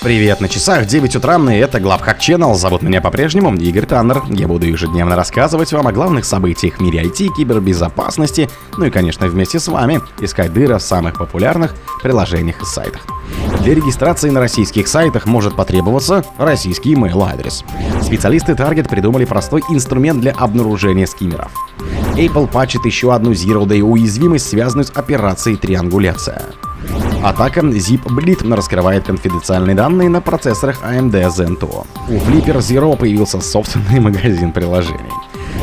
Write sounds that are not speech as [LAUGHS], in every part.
Привет, на часах 9 утра, и это Главхак Channel. Зовут меня по-прежнему Игорь Таннер. Я буду ежедневно рассказывать вам о главных событиях в мире IT, кибербезопасности, ну и, конечно, вместе с вами искать дыры в самых популярных приложениях и сайтах. Для регистрации на российских сайтах может потребоваться российский email адрес. Специалисты Target придумали простой инструмент для обнаружения скиммеров. Apple патчит еще одну Zero Day уязвимость, связанную с операцией триангуляция. Атака Zip Bleed раскрывает конфиденциальные данные на процессорах AMD Zen 2. У Flipper Zero появился собственный [LAUGHS] магазин приложений.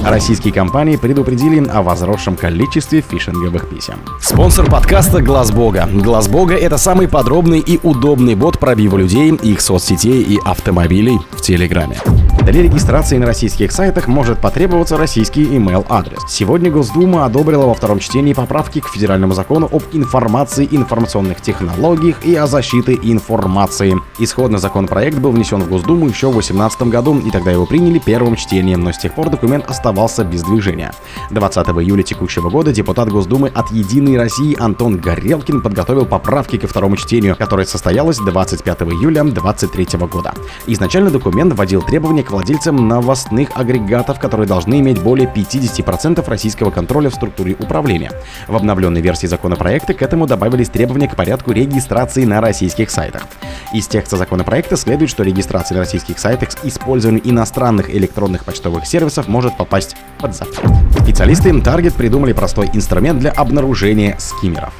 Российские компании предупредили о возросшем количестве фишинговых писем. Спонсор подкаста Глаз Бога. Глаз Бога это самый подробный и удобный бот пробива людей, их соцсетей и автомобилей в Телеграме. Для регистрации на российских сайтах может потребоваться российский email-адрес. Сегодня Госдума одобрила во втором чтении поправки к федеральному закону об информации, информационных технологиях и о защите информации. Исходно законопроект был внесен в Госдуму еще в 2018 году, и тогда его приняли первым чтением, но с тех пор документ оставался без движения. 20 июля текущего года депутат Госдумы от «Единой России» Антон Горелкин подготовил поправки ко второму чтению, которое состоялось 25 июля 2023 года. Изначально документ вводил требования к владельцам новостных агрегатов, которые должны иметь более 50% российского контроля в структуре управления. В обновленной версии законопроекта к этому добавились требования к порядку регистрации на российских сайтах. Из текста законопроекта следует, что регистрация на российских сайтах с использованием иностранных электронных почтовых сервисов может попасть под запрет. Специалисты Target придумали простой инструмент для обнаружения скиммеров.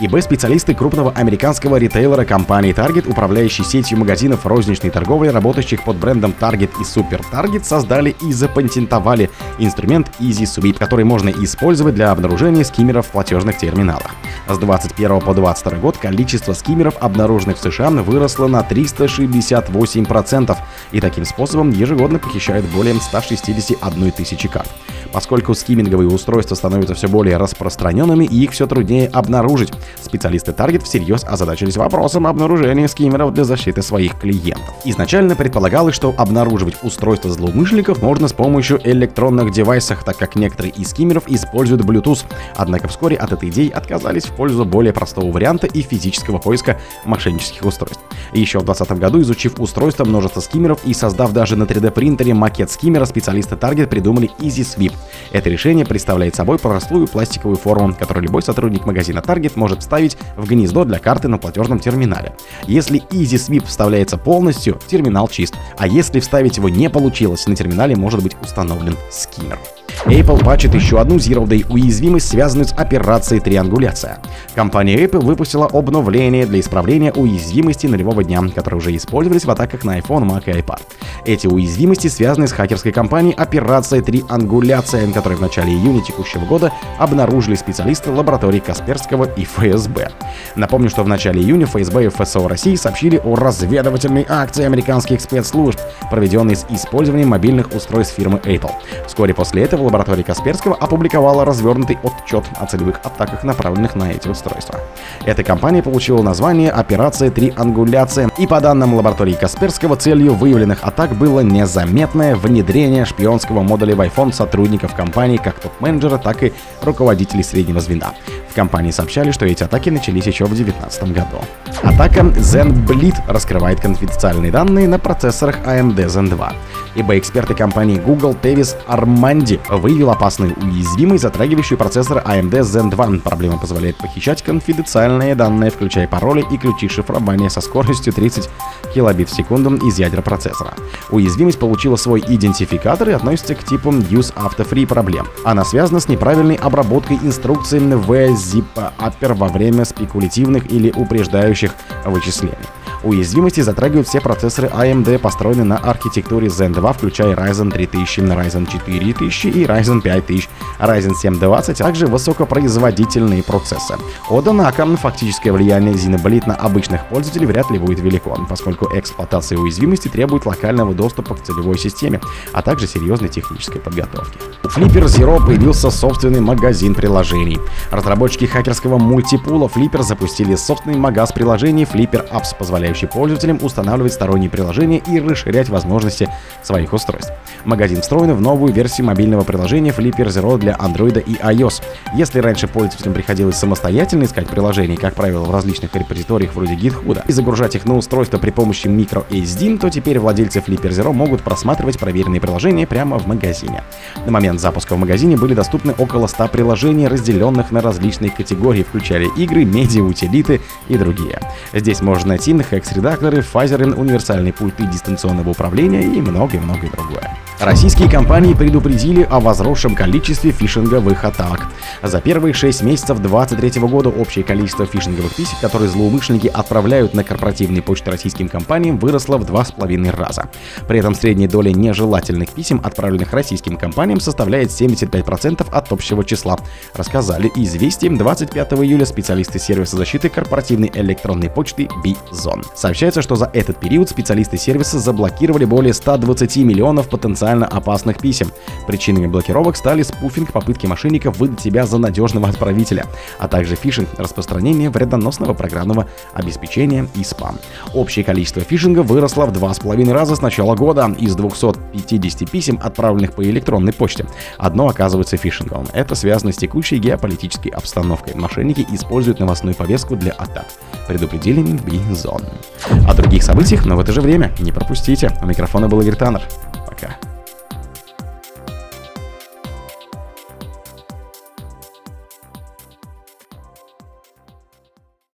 eBay-специалисты крупного американского ритейлера компании Target, управляющей сетью магазинов розничной торговли, работающих под брендом Target и Super. Target, создали и запатентовали инструмент Easy Sweep, который можно использовать для обнаружения скиммеров в платежных терминалах. С 21 по 22 год количество скиммеров, обнаруженных в США, выросло на 368%, и таким способом ежегодно похищают более 161 тысячи карт. Поскольку скимминговые устройства становятся все более распространенными, их все труднее обнаружить, специалисты Target всерьез озадачились вопросом обнаружения скиммеров для защиты своих клиентов. Изначально предполагалось, что обнаруживать устройства злоумышленников можно с помощью электронных девайсов, так как некоторые из скиммеров используют Bluetooth. Однако вскоре от этой идеи отказались в пользу более простого варианта и физического поиска мошеннических устройств. Еще в 2020 году, изучив устройство множества скиммеров и создав даже на 3D принтере макет скиммера, специалисты Target придумали Easy Sweep. Это решение представляет собой простую пластиковую форму, которую любой сотрудник магазина Target может вставить в гнездо для карты на платежном терминале. Если Easy Sweep вставляется полностью, терминал чист, а если вставить его не получилось, на терминале может быть установлен скиммер. Apple патчит еще одну Zero Day уязвимость, связанную с операцией триангуляция. Компания Apple выпустила обновление для исправления уязвимости нулевого дня, которые уже использовались в атаках на iPhone, Mac и iPad. Эти уязвимости связаны с хакерской компанией операция триангуляция, которую в начале июня текущего года обнаружили специалисты лаборатории Касперского и ФСБ. Напомню, что в начале июня ФСБ и ФСО России сообщили о разведывательной акции американских спецслужб, проведенной с использованием мобильных устройств фирмы Apple. Вскоре после этого лаборатория Касперского опубликовала развернутый отчет о целевых атаках, направленных на эти устройства. Эта компания получила название «Операция Триангуляция», и по данным лаборатории Касперского, целью выявленных атак было незаметное внедрение шпионского модуля в iPhone сотрудников компании как топ-менеджера, так и руководителей среднего звена. В компании сообщали, что эти атаки начались еще в 2019 году. Атака ZenBleed раскрывает конфиденциальные данные на процессорах AMD Zen 2. Ибо эксперты компании Google Tevis Armandi выявил опасную уязвимость, затрагивающую процессор AMD Zen 2. Проблема позволяет похищать конфиденциальные данные, включая пароли и ключи шифрования со скоростью 30 килобит в секунду из ядра процессора. Уязвимость получила свой идентификатор и относится к типу Use After Free проблем. Она связана с неправильной обработкой инструкций в upper во время спекулятивных или упреждающих вычислений. Уязвимости затрагивают все процессоры AMD, построенные на архитектуре Zen 2, включая Ryzen 3000, Ryzen 4000 и Ryzen 5000, Ryzen 720, а также высокопроизводительные процессы. Однако, фактическое влияние Xenoblade на обычных пользователей вряд ли будет велико, поскольку эксплуатация уязвимости требует локального доступа к целевой системе, а также серьезной технической подготовки. У Flipper Zero появился собственный магазин приложений. Разработчики хакерского мультипула Flipper запустили собственный магаз приложений Flipper Apps, позволяющий позволяющий пользователям устанавливать сторонние приложения и расширять возможности своих устройств. Магазин встроен в новую версию мобильного приложения Flipper Zero для Android и iOS. Если раньше пользователям приходилось самостоятельно искать приложения, как правило, в различных репозиториях вроде GitHub, и загружать их на устройство при помощи microSD, то теперь владельцы Flipper Zero могут просматривать проверенные приложения прямо в магазине. На момент запуска в магазине были доступны около 100 приложений, разделенных на различные категории, включая игры, медиа, утилиты и другие. Здесь можно найти хекс-редакторы, фазеры, универсальные пульты дистанционного управления и многое-многое другое. Российские компании предупредили о возросшем количестве фишинговых атак. За первые 6 месяцев 2023 года общее количество фишинговых писем, которые злоумышленники отправляют на корпоративные почты российским компаниям, выросло в 2,5 раза. При этом средняя доля нежелательных писем, отправленных российским компаниям, составляет 75% от общего числа, рассказали известиям 25 июля специалисты сервиса защиты корпоративной электронной почты Bizon. Сообщается, что за этот период специалисты сервиса заблокировали более 120 миллионов потенциальных потенциально опасных писем. Причинами блокировок стали спуфинг попытки мошенников выдать себя за надежного отправителя, а также фишинг, распространение вредоносного программного обеспечения и спам. Общее количество фишинга выросло в 2,5 раза с начала года. Из 250 писем, отправленных по электронной почте, одно оказывается фишинговым. Это связано с текущей геополитической обстановкой. Мошенники используют новостную повестку для атак. Предупредили Минбизон. О других событиях, но в это же время не пропустите. У микрофона был Игорь Таннер.